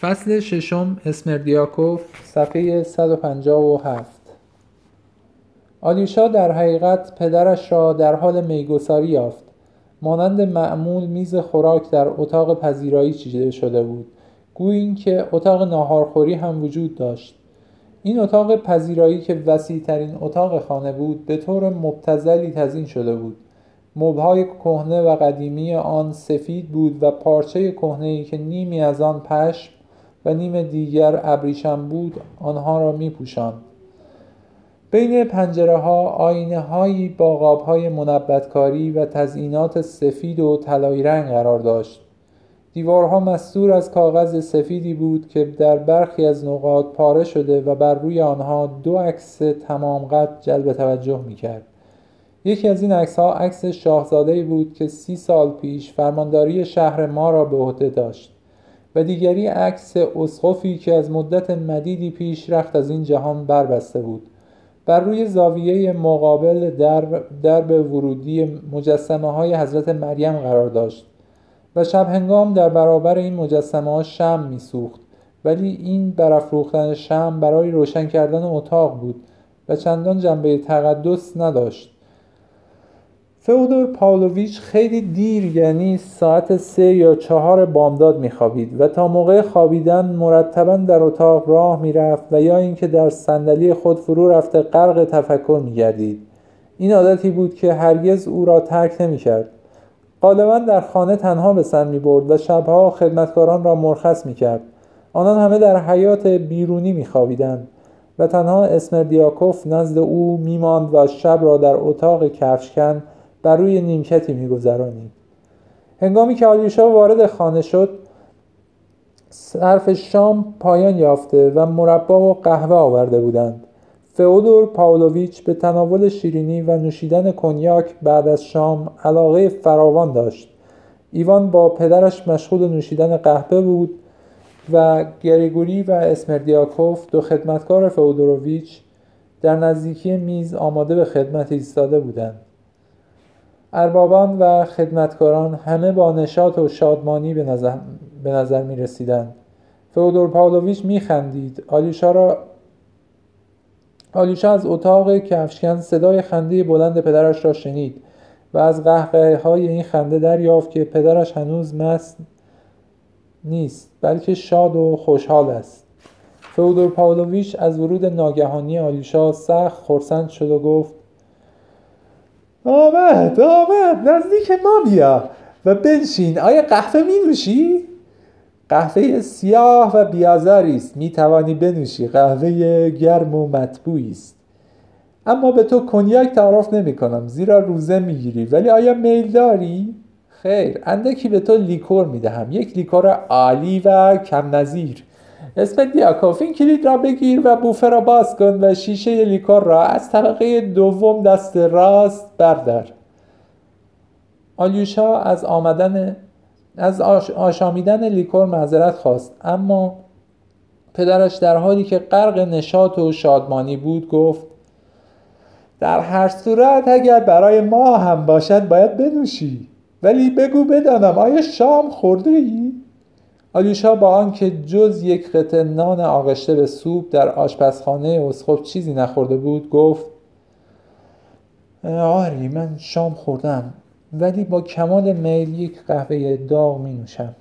فصل ششم اسمردیاکوف صفحه 157 آلیوشا در حقیقت پدرش را در حال میگساری یافت. مانند معمول میز خوراک در اتاق پذیرایی چیده شده بود. گویی اینکه اتاق ناهارخوری هم وجود داشت. این اتاق پذیرایی که وسیعترین اتاق خانه بود به طور مبتذلی تزیین شده بود. مبل‌های کهنه و قدیمی آن سفید بود و پارچه کهنه‌ای که نیمی از آن پشم و نیم دیگر ابریشم بود آنها را میپوشاند. بین پنجره ها آینه هایی با قاب های منبتکاری و تزئینات سفید و طلایی رنگ قرار داشت. دیوارها مستور از کاغذ سفیدی بود که در برخی از نقاط پاره شده و بر روی آنها دو عکس تمام قد جلب توجه می‌کرد. یکی از این عکس ها عکس شاهزاده بود که سی سال پیش فرمانداری شهر ما را به عهده داشت. و دیگری عکس اسقفی که از مدت مدیدی پیش رخت از این جهان بربسته بود. بر روی زاویه مقابل درب, درب ورودی مجسمه های حضرت مریم قرار داشت و شب هنگام در برابر این مجسمه ها شم می سوخت ولی این برافروختن شم برای روشن کردن اتاق بود و چندان جنبه تقدس نداشت. فئودور پاولویچ خیلی دیر یعنی ساعت سه یا چهار بامداد میخوابید و تا موقع خوابیدن مرتبا در اتاق راه می‌رفت و یا اینکه در صندلی خود فرو رفته غرق تفکر میگردید. این عادتی بود که هرگز او را ترک نمی‌کرد. غالبا در خانه تنها به سر می‌برد و شبها خدمتکاران را مرخص می‌کرد. آنان همه در حیات بیرونی میخوابیدند و تنها اسمردیاکوف نزد او میماند و شب را در اتاق کفشکن بر روی نیمکتی میگذرانید هنگامی که آلیوشا وارد خانه شد صرف شام پایان یافته و مربا و قهوه آورده بودند. فئودور پاولویچ به تناول شیرینی و نوشیدن کنیاک بعد از شام علاقه فراوان داشت. ایوان با پدرش مشغول نوشیدن قهوه بود و گریگوری و اسمردیاکوف دو خدمتکار فئودوروویچ در نزدیکی میز آماده به خدمت ایستاده بودند. اربابان و خدمتکاران همه با نشاط و شادمانی به نظر, به نظر می رسیدند. فئودور پاولویچ می خندید. آلیوشا, را... آلیوشا از اتاق کفشکن صدای خنده بلند پدرش را شنید و از قهقه های این خنده دریافت که پدرش هنوز مست نیست بلکه شاد و خوشحال است. فئودور پاولویچ از ورود ناگهانی آلیوشا سخت خرسند شد و گفت آمد آمد نزدیک ما بیا و بنشین. آیا قهوه می نوشی؟ قهوه سیاه و بی‌آزاری است. می توانی بنوشی. قهوه گرم و مطبوعی است. اما به تو کنیاک تعارف نمی کنم زیرا روزه می گیری ولی آیا میل داری؟ خیر اندکی به تو لیکور می دهم یک لیکور عالی و کم نظیر اسم این کلید را بگیر و بوفه را باز کن و شیشه لیکور را از طبقه دوم دست راست بردار. آلیوشا از آمدن از آشامیدن لیکور معذرت خواست. اما پدرش در حالی که غرق نشاط و شادمانی بود گفت در هر صورت اگر برای ما هم باشد باید بنوشی. ولی بگو بدانم آیا شام خورده ای؟ آلیوشا با آنکه جز یک قطعه نان آغشته به سوپ در آشپزخانه اسقف چیزی نخورده بود گفت آری من شام خوردم ولی با کمال میل یک قهوه داغ می نوشم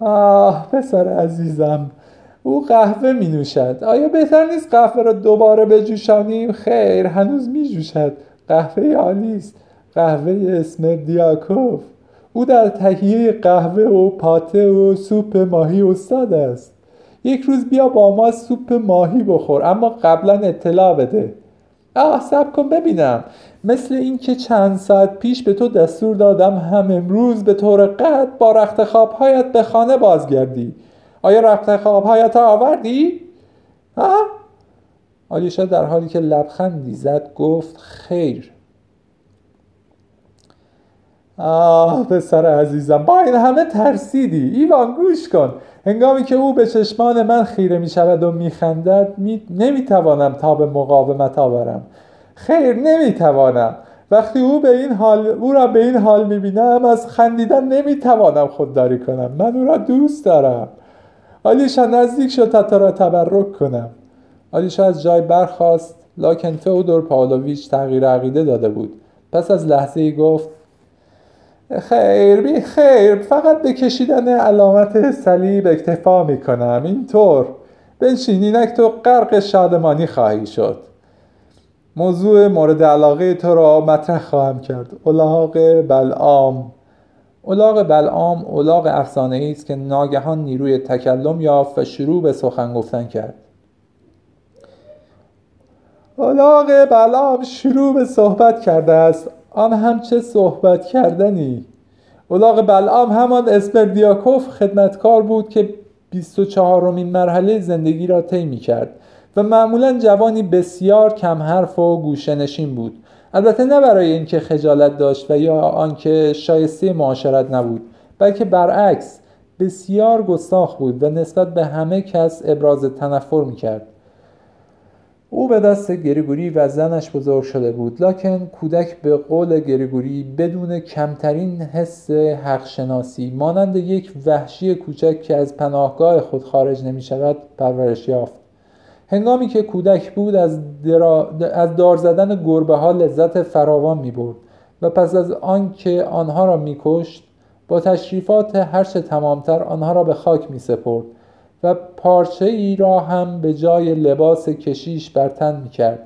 آه پسر عزیزم او قهوه می نوشد آیا بهتر نیست قهوه را دوباره بجوشانیم؟ خیر هنوز می جوشد قهوه عالی است قهوه اسمردیاکوف او در تهیه قهوه و پاته و سوپ ماهی استاد است. یک روز بیا با ما سوپ ماهی بخور اما قبلا اطلاع بده. آه سب کن ببینم. مثل اینکه چند ساعت پیش به تو دستور دادم هم امروز به طور قطع با رخت خوابهایت به خانه بازگردی. آیا رخت خوابهایت را آوردی؟ ها؟ آلیشا در حالی که لبخندی زد گفت خیر. آه پسر عزیزم. با این همه ترسیدی. ایوان گوش کن. هنگامی که او به چشمان من خیره می شود و می خندد می... نمی توانم تا به مقاومت آورم. خیر نمی توانم وقتی او به این حال او را به این حال می بینم از خندیدن نمی توانم خودداری کنم. من او را دوست دارم. آلیشا نزدیک شد تا را تبرک کنم. آلیشا از جای برخواست لاکن فئودور پاولویچ تغییر عقیده داده بود. پس از لحظه ای گفت خیر بی خیر. فقط به کشیدن علامت صلیب اکتفا می کنم اینطور. بنشین اینک تو غرق شادمانی خواهی شد. موضوع مورد علاقه تو را مطرح خواهم کرد. الاغ بلعام. الاغ بلعام الاغ افسانه است که ناگهان نیروی تکلم یافت و شروع به سخن گفتن کرد. الاغ بلعام شروع به صحبت کرده است. آن هم چه صحبت کردنی؟ الاغ بلعام همان اسپردیاکوف خدمتکار بود که 24 رومین مرحله زندگی را طی می کرد و معمولا جوانی بسیار کم حرف و گوشنشین بود. البته نه برای اینکه خجالت داشت و یا آنکه شایسته معاشرت نبود بلکه برعکس بسیار گستاخ بود و نسبت به همه کس ابراز تنفر می کرد. او به دست گریگوری و زنش بزرگ شده بود. لکن کودک به قول گریگوری بدون کمترین حس حق شناسی مانند یک وحشی کوچک که از پناهگاه خود خارج نمی شود پرورش یافت. هنگامی که کودک بود از, از دار زدن گربه ها لذت فراوان می برد و پس از آنکه آنها را می کشت با تشریفات هرچه تمامتر آنها را به خاک می سپرد. و پارچه ای را هم به جای لباس کشیش بر تن می کرد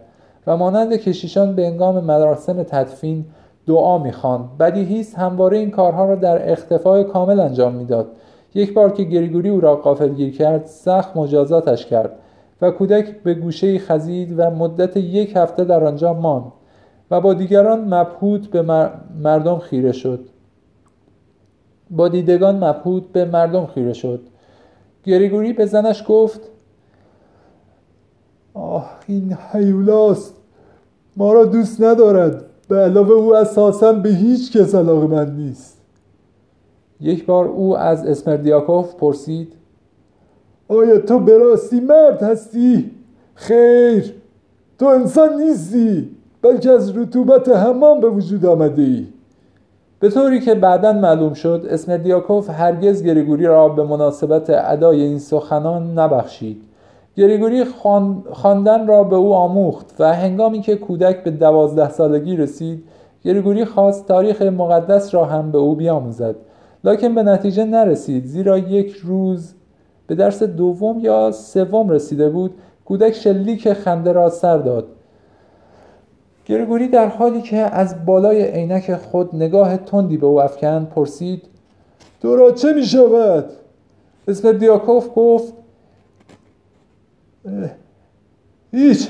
و مانند کشیشان به انگام مراسم تدفین دعا می‌خواند. بدیهی است همواره این کارها را در اختفای کامل انجام می‌داد. یک بار که گریگوری او را قافلگیر کرد سخت مجازاتش کرد و کودک به گوشه خزید و مدت یک هفته در آنجا ماند و با دیگران مبهوت به مردم خیره شد. با دیدگان مبهوت به مردم خیره شد. گریگوری به زنش گفت آه این حیولاست ما را دوست ندارد به علاوه او اساسا به هیچ کس علاقه من نیست یک بار او از اسمردیاکوف پرسید آیا تو به راستی مرد هستی؟ خیر تو انسان نیستی بلکه از رطوبت حمام به وجود آمده ای به طوری که بعدا معلوم شد اسم دیاکوف هرگز گریگوری را به مناسبت ادای این سخنان نبخشید. گریگوری خواندن را به او آموخت و هنگامی که کودک به دوازده سالگی رسید گریگوری خواست تاریخ مقدس را هم به او بیاموزد. لکن به نتیجه نرسید زیرا یک روز به درس دوم یا سوم رسیده بود کودک شلیک خنده را سر داد. گرگوری در حالی که از بالای عینک خود نگاه تندی به او افکند پرسید تو را چه می شود؟ اسپردیاکوف گفت هیچ.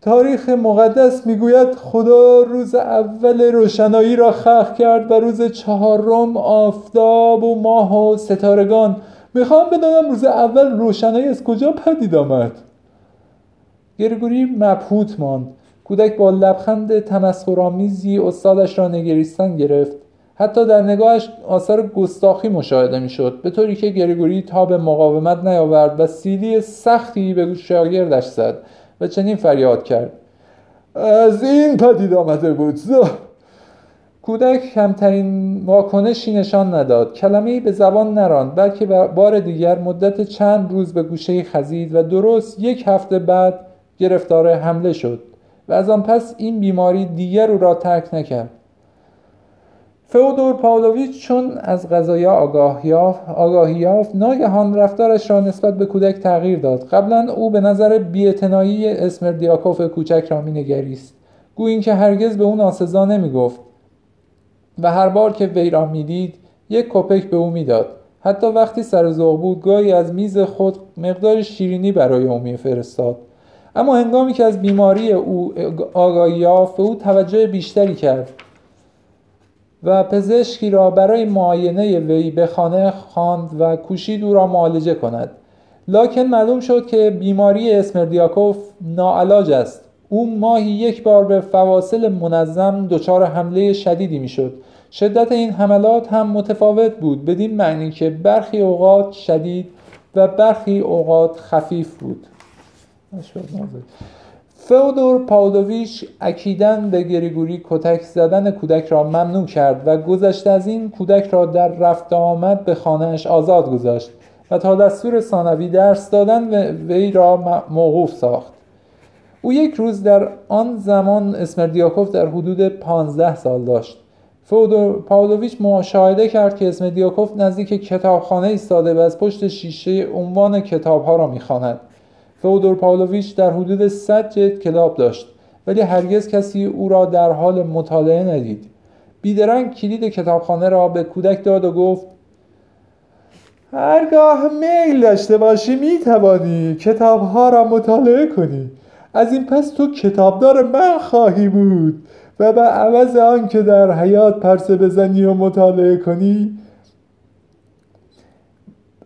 تاریخ مقدس می‌گوید خدا روز اول روشنایی را خلق کرد و روز چهارم آفتاب و ماه و ستارگان. می‌خوام بدانم روز اول روشنایی از کجا پدید آمد؟ گرگوری مبهوت ماند. کودک با لبخند تمسخرآمیزی استادش را نگریستن گرفت. حتی در نگاهش آثار گستاخی مشاهده می‌شد به طوری که گریگوری تا به مقاومت نیاورد و سیلی سختی به شاگردش زد و چنین فریاد کرد. از این پدید آمده بود کودک کمترین واکنشی نشان نداد. کلمه به زبان نراند بلکه بار دیگر مدت چند روز به گوشه خزید و درست یک هفته بعد گرفتار حمله شد. و از آن پس این بیماری دیگر او را ترک نکرد. فئودور پاولویچ چون از قضایا آگاه یافت آگاهی یافت ناگهان رفتارش را نسبت به کودک تغییر داد. قبلا او به نظر بی‌اعتنایی اسمردیاکوف کوچک را مینگریست. گویی اینکه هرگز به او ناسزا نمی‌گفت و هر بار که وی را می‌دید یک کپک به او می‌داد. حتی وقتی سر ذوق بود گاهی از میز خود مقدار شیرینی برای او میفرستاد. اما هنگامی که از بیماری او آگاهی یافت او توجه بیشتری کرد و پزشکی را برای معاینه وی به خانه خواند و کوشید او را معالجه کند. لاکن معلوم شد که بیماری اسمردیاکوف ناعلاج است. او ماهی یک بار به فواصل منظم دچار حمله شدیدی می‌شد. شدت این حملات هم متفاوت بود بدین معنی که برخی اوقات شدید و برخی اوقات خفیف بود. فودور پاودویش اکیدن به گریگوری کتک زدن کودک را ممنوع کرد و گذشته از این کودک را در رفت آمد به خانهش آزاد گذاشت و تا دستور ثانوی درس دادن وی را موقوف ساخت. او یک روز در آن زمان اسمردیاکوف در حدود 15 سال داشت. فودور پاولویچ مشاهده کرد که اسمردیاکوف نزدیک کتابخانه ایستاده و از پشت شیشه عنوان کتابها را می‌خواند. فودور پاولویچ در حدود 100 جلد کتاب داشت ولی هرگز کسی او را در حال مطالعه ندید. بیدرنگ کلید کتابخانه را به کودک داد و گفت هرگاه میل داشته باشی می توانی کتاب ها را مطالعه کنی. از این پس تو کتابدار من خواهی بود و به عوض آن که در حیات پرسه بزنی و مطالعه کنی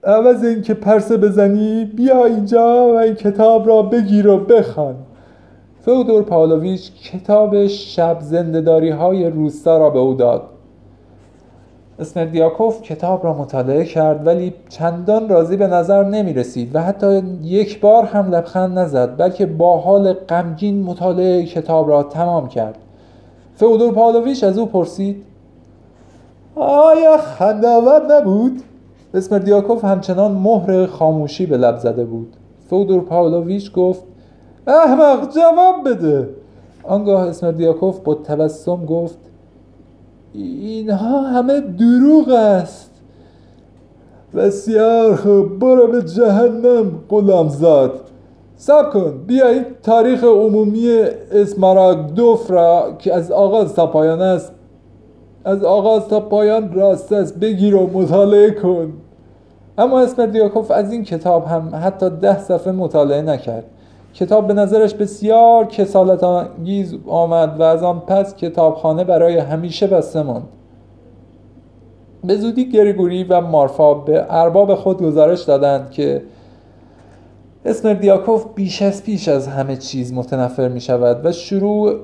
عوض اینکه پرسه بزنی بیا اینجا و این کتاب را بگیر و بخوان. فودور پاولویچ کتاب شب زندداری های روستا را به او داد. اسمردیاکوف کتاب را مطالعه کرد ولی چندان راضی به نظر نمی رسید و حتی یک بار هم لبخند نزد بلکه با حال غمگین مطالعه کتاب را تمام کرد. فودور پاولویچ از او پرسید آیا خنداور نبود؟ اسمردیاکوف همچنان مهر خاموشی به لب زده بود. فودور پاولویچ گفت احمق جواب بده. آنگاه اسمردیاکوف با تبسم گفت اینها همه دروغ است. بسیار خوب برو به جهنم غلام زاد. سب کن بیا این تاریخ عمومی اسماراگدوف را که از آغاز تا پایان است از آغاز تا پایان راست است. بگیر و مطالعه کن. اما اسمردیاکوف از این کتاب هم حتی ده صفحه مطالعه نکرد. کتاب به نظرش بسیار کسالت انگیز آمد و از آن پس کتابخانه برای همیشه بسته ماند. به زودی گریگوری و مارفا به ارباب خود گزارش دادند که اسمردیاکوف بیش از پیش از همه چیز متنفر می شود و شروع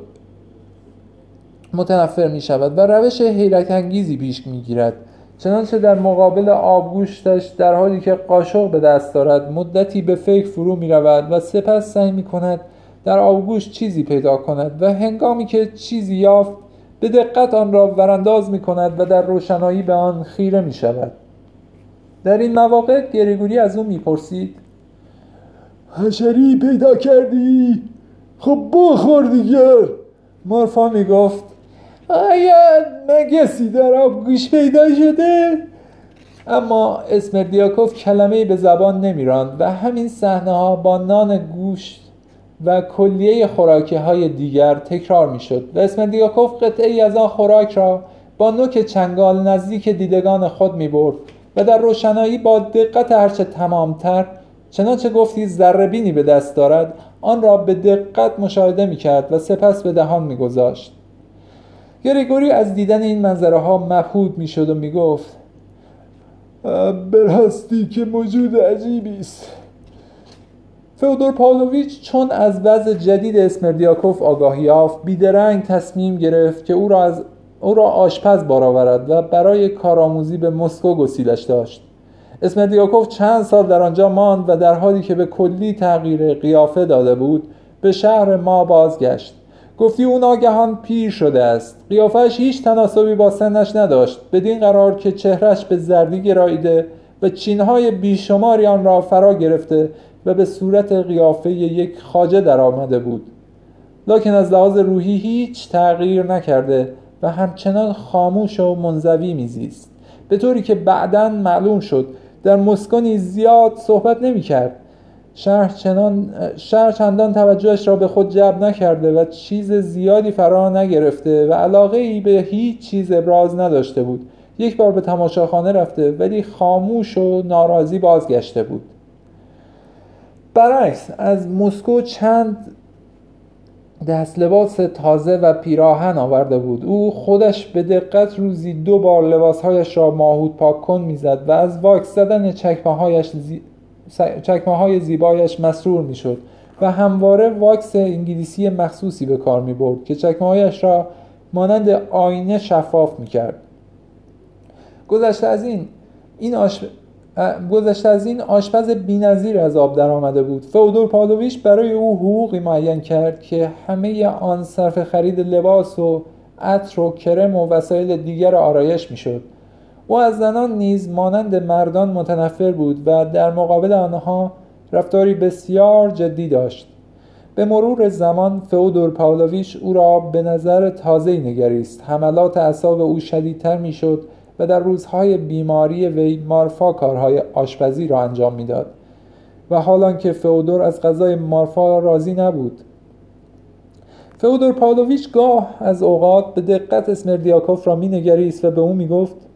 متنفر می شود و روش حیرت انگیزی پیش می گیرد چنانچه در مقابل آبگوشتش در حالی که قاشق به دست دارد مدتی به فکر فرو می رود و سپس سعی می کند در آبگوش چیزی پیدا کند و هنگامی که چیزی یافت به دقت آن را ورانداز می کند و در روشنایی به آن خیره می شود در این مواقع گریگوری از او می‌پرسید حشری پیدا کردی؟ خب بخور دیگه. مارفا می‌گفت آیا مگسی در آبگوش پیدا شده. اما اسمردیاکوف کلمه به زبان نمیراند و همین صحنه ها با نان گوشت و کلیه خوراکی های دیگر تکرار می‌شد و اسمردیاکوف قطعه ای از آن خوراک را با نوک چنگال نزدیک دیدگان خود می برد و در روشنایی با دقت هرچه تمامتر چنانچه گفتی ذره به دست دارد آن را به دقت مشاهده می کرد و سپس به دهان می گذاشت گریگوری از دیدن این منظره ها مبهود می شد و می گفت براستی که موجود عجیبی است. فودور پاولویچ چون از وضع جدید اسمردیاکوف آگاهی یافت بیدرنگ تصمیم گرفت که او را, از او را آشپز بارآورد و برای کارآموزی به مسکو گسیلش داشت. اسمردیاکوف چند سال در آنجا ماند و در حالی که به کلی تغییر قیافه داده بود به شهر ما بازگشت. گفتی او ناگهان پیر شده است. قیافش هیچ تناسبی با سنش نداشت. بدین قرار که چهرش به زردی گراییده و چینهای بیشماری آن را فرا گرفته و به صورت قیافه یک خاجه در آمده بود. لکن از لحاظ روحی هیچ تغییر نکرده و همچنان خاموش و منزوی میزیست. به طوری که بعدا معلوم شد در مسکو زیاد صحبت نمی کرد شهر, چنان شهر چندان توجهش را به خود جلب نکرده و چیز زیادی فرا نگرفته و علاقه ای به هیچ چیز ابراز نداشته بود. یک بار به تماشاخانه رفته ولی خاموش و ناراضی بازگشته بود. برعکس از مسکو چند دست لباس تازه و پیراهن آورده بود. او خودش به دقت روزی دو بار لباسهایش را ماهود پاک کن می‌زد و از واکس زدن چکمه هایش زی... چکمه های زیبایش مسرور می‌شد و همواره واکس انگلیسی مخصوصی به کار می برد که چکمه هایش را مانند آینه شفاف می کرد گذشته از این این آش... گذشته از این آشپز بینظیر از آب در آمده بود. فودور پالویش برای او حقوقی معین کرد که همه آن صرف خرید لباس و عطر و کرم و وسایل دیگر آرایش می‌شد. او از زنان نیز مانند مردان متنفر بود و در مقابل آنها رفتاری بسیار جدی داشت. به مرور زمان فئودور پاولویچ او را به نظر تازه نگریست. حملات اعصاب او شدیدتر می‌شد و در روزهای بیماری وی مارفا کارهای آشپزی را انجام می‌داد و حالان که فئودور از غذای مارفا راضی نبود. فئودور پاولویچ گاه از اوقات به دقت اسمردیاکوف را مینگریست و به او می‌گفت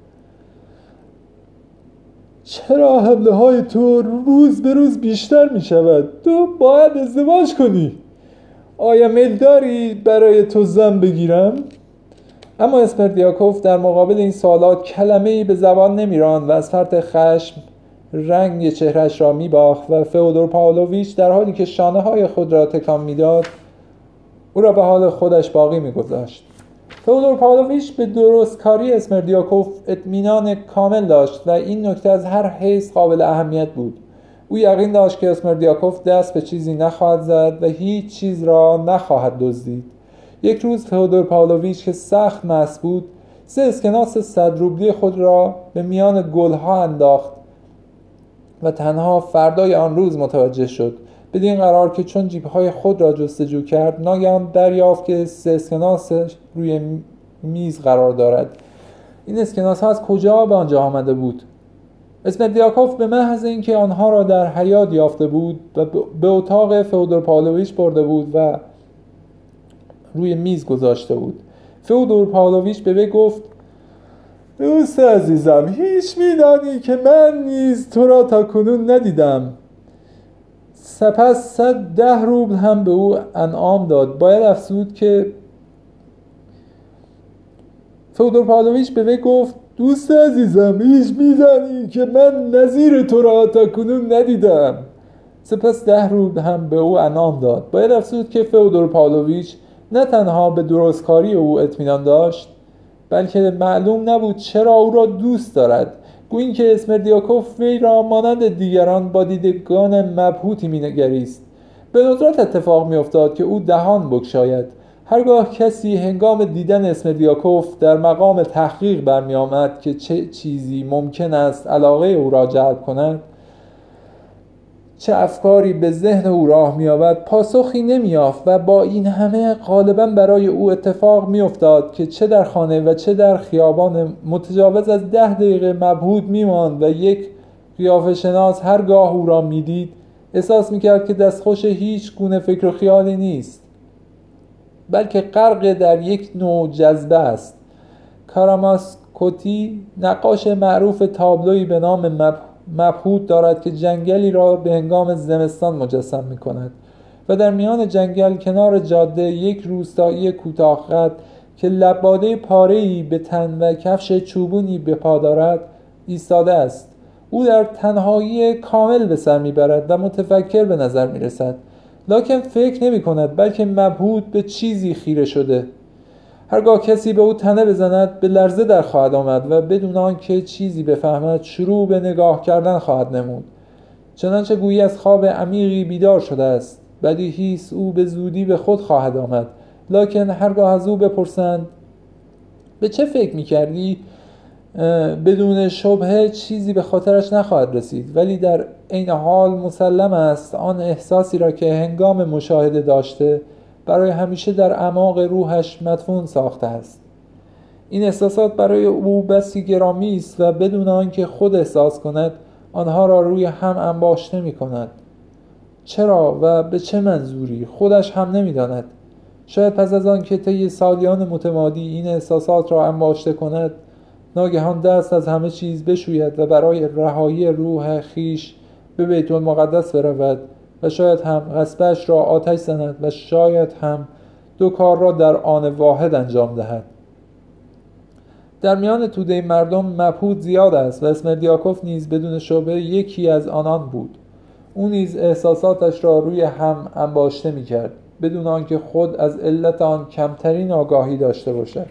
چرا حمله های تو روز به روز بیشتر می شود تو باید ازدواج کنی. آیا میل داری برای تو زن بگیرم؟ اما اسپردیاکوف در مقابل این سوالات کلمه ای به زبان نمیراند و از فرط خشم رنگ چهرش را میباخت و فئودور پاولویچ در حالی که شانه های خود را تکان می‌داد او را به حال خودش باقی میگذاشت. فئودور پاولویچ به درستکاری اسمردیاکوف اطمینان کامل داشت و این نکته از هر حیث قابل اهمیت بود. او یقین داشت که اسمردیاکوف دست به چیزی نخواهد زد و هیچ چیز را نخواهد دزدید. یک روز فئودور پاولویچ که سخت مست بود سه اسکناس صد روبلی خود را به میان گلها انداخت و تنها فردای آن روز متوجه شد. بدین قرار که چون جیبهای خود را جستجو کرد ناگهان دریافت که سه اسکناس روی میز قرار دارد. این اسکناس ها از کجا به آنجا آمده بود؟ اسمدیاکوف به محض اینکه آنها را در حیات یافته بود و به اتاق فئودور پاولویچ برده بود و روی میز گذاشته بود. فئودور پاولویچ به وی گفت دوست عزیزم هیچ میدانی که من نیز تو را تا کنون ندیدم. سپس صد ده روبل هم به او انعام داد. باید افزود که فودور پالویچ به وی گفت دوست عزیزم هیچ میدانی که من نظیر تو را تا کنون ندیدم. سپس ده روبل هم به او انعام داد. باید افزود که فودور پالویچ نه تنها به درستکاری او اطمینان داشت بلکه معلوم نبود چرا او را دوست دارد. گویی که اسمردیاکوف وی را مانند دیگران با دیدگان مبهوتی مینگریست. به ندرت اتفاق میافتاد که او دهان بگشاید هرگاه کسی هنگام دیدن اسمردیاکوف در مقام تحقیق برمی آمد که چه چیزی ممکن است علاقه او را جلب کند چه افکاری به ذهن او راه مییابد پاسخی نمییافت و با این همه غالبا برای او اتفاق میافتاد که چه در خانه و چه در خیابان متجاوز از ده دقیقه مبهود میماند و یک قیافه شناس هرگاه او را می‌دید احساس می‌کرد که دستخوش هیچ گونه فکر و خیالی نیست بلکه غرق در یک نوع جذبه است. کاراماسکوتی نقاش معروف تابلوی به نام مبهود مبهود دارد که جنگلی را به هنگام زمستان مجسم می کند و در میان جنگل کنار جاده یک روستایی کوتاه که لباده پاره‌ای به تن و کفش چوبونی به پا دارد ایستاده است. او در تنهایی کامل به سر می‌برد و متفکر به نظر می رسد لکن فکر نمی کند بلکه مبهود به چیزی خیره شده. هرگاه کسی به او تنه بزند به لرزه در خواهد آمد و بدون آنکه چیزی بفهمد شروع به نگاه کردن خواهد نمود. چنانچه گویی از خواب عمیقی بیدار شده است بدیهی او به زودی به خود خواهد آمد. لکن هرگاه از او بپرسند به چه فکر می‌کردی؟ بدون شبهه چیزی به خاطرش نخواهد رسید. ولی در عین حال مسلم است آن احساسی را که هنگام مشاهده داشته برای همیشه در اعماق روحش مدفون ساخته است. این احساسات برای او بسی گرامی است و بدون آنکه خود احساس کند آنها را روی هم انباشته می کند چرا و به چه منظوری؟ خودش هم نمی‌داند. شاید پس از آن که طی سالیان متمادی این احساسات را انباشته کند ناگهان دست از همه چیز بشوید و برای رهایی روح خیش به بیت المقدس برود. و شاید هم غصبش را آتش زند و شاید هم دو کار را در آن واحد انجام دهد. در میان توده مردم مبهود زیاد است و اسمردیاکوف نیز بدون شبه یکی از آنان بود. او نیز احساساتش را روی هم انباشته می کرد بدون آنکه خود از علت آن کمترین آگاهی داشته باشد.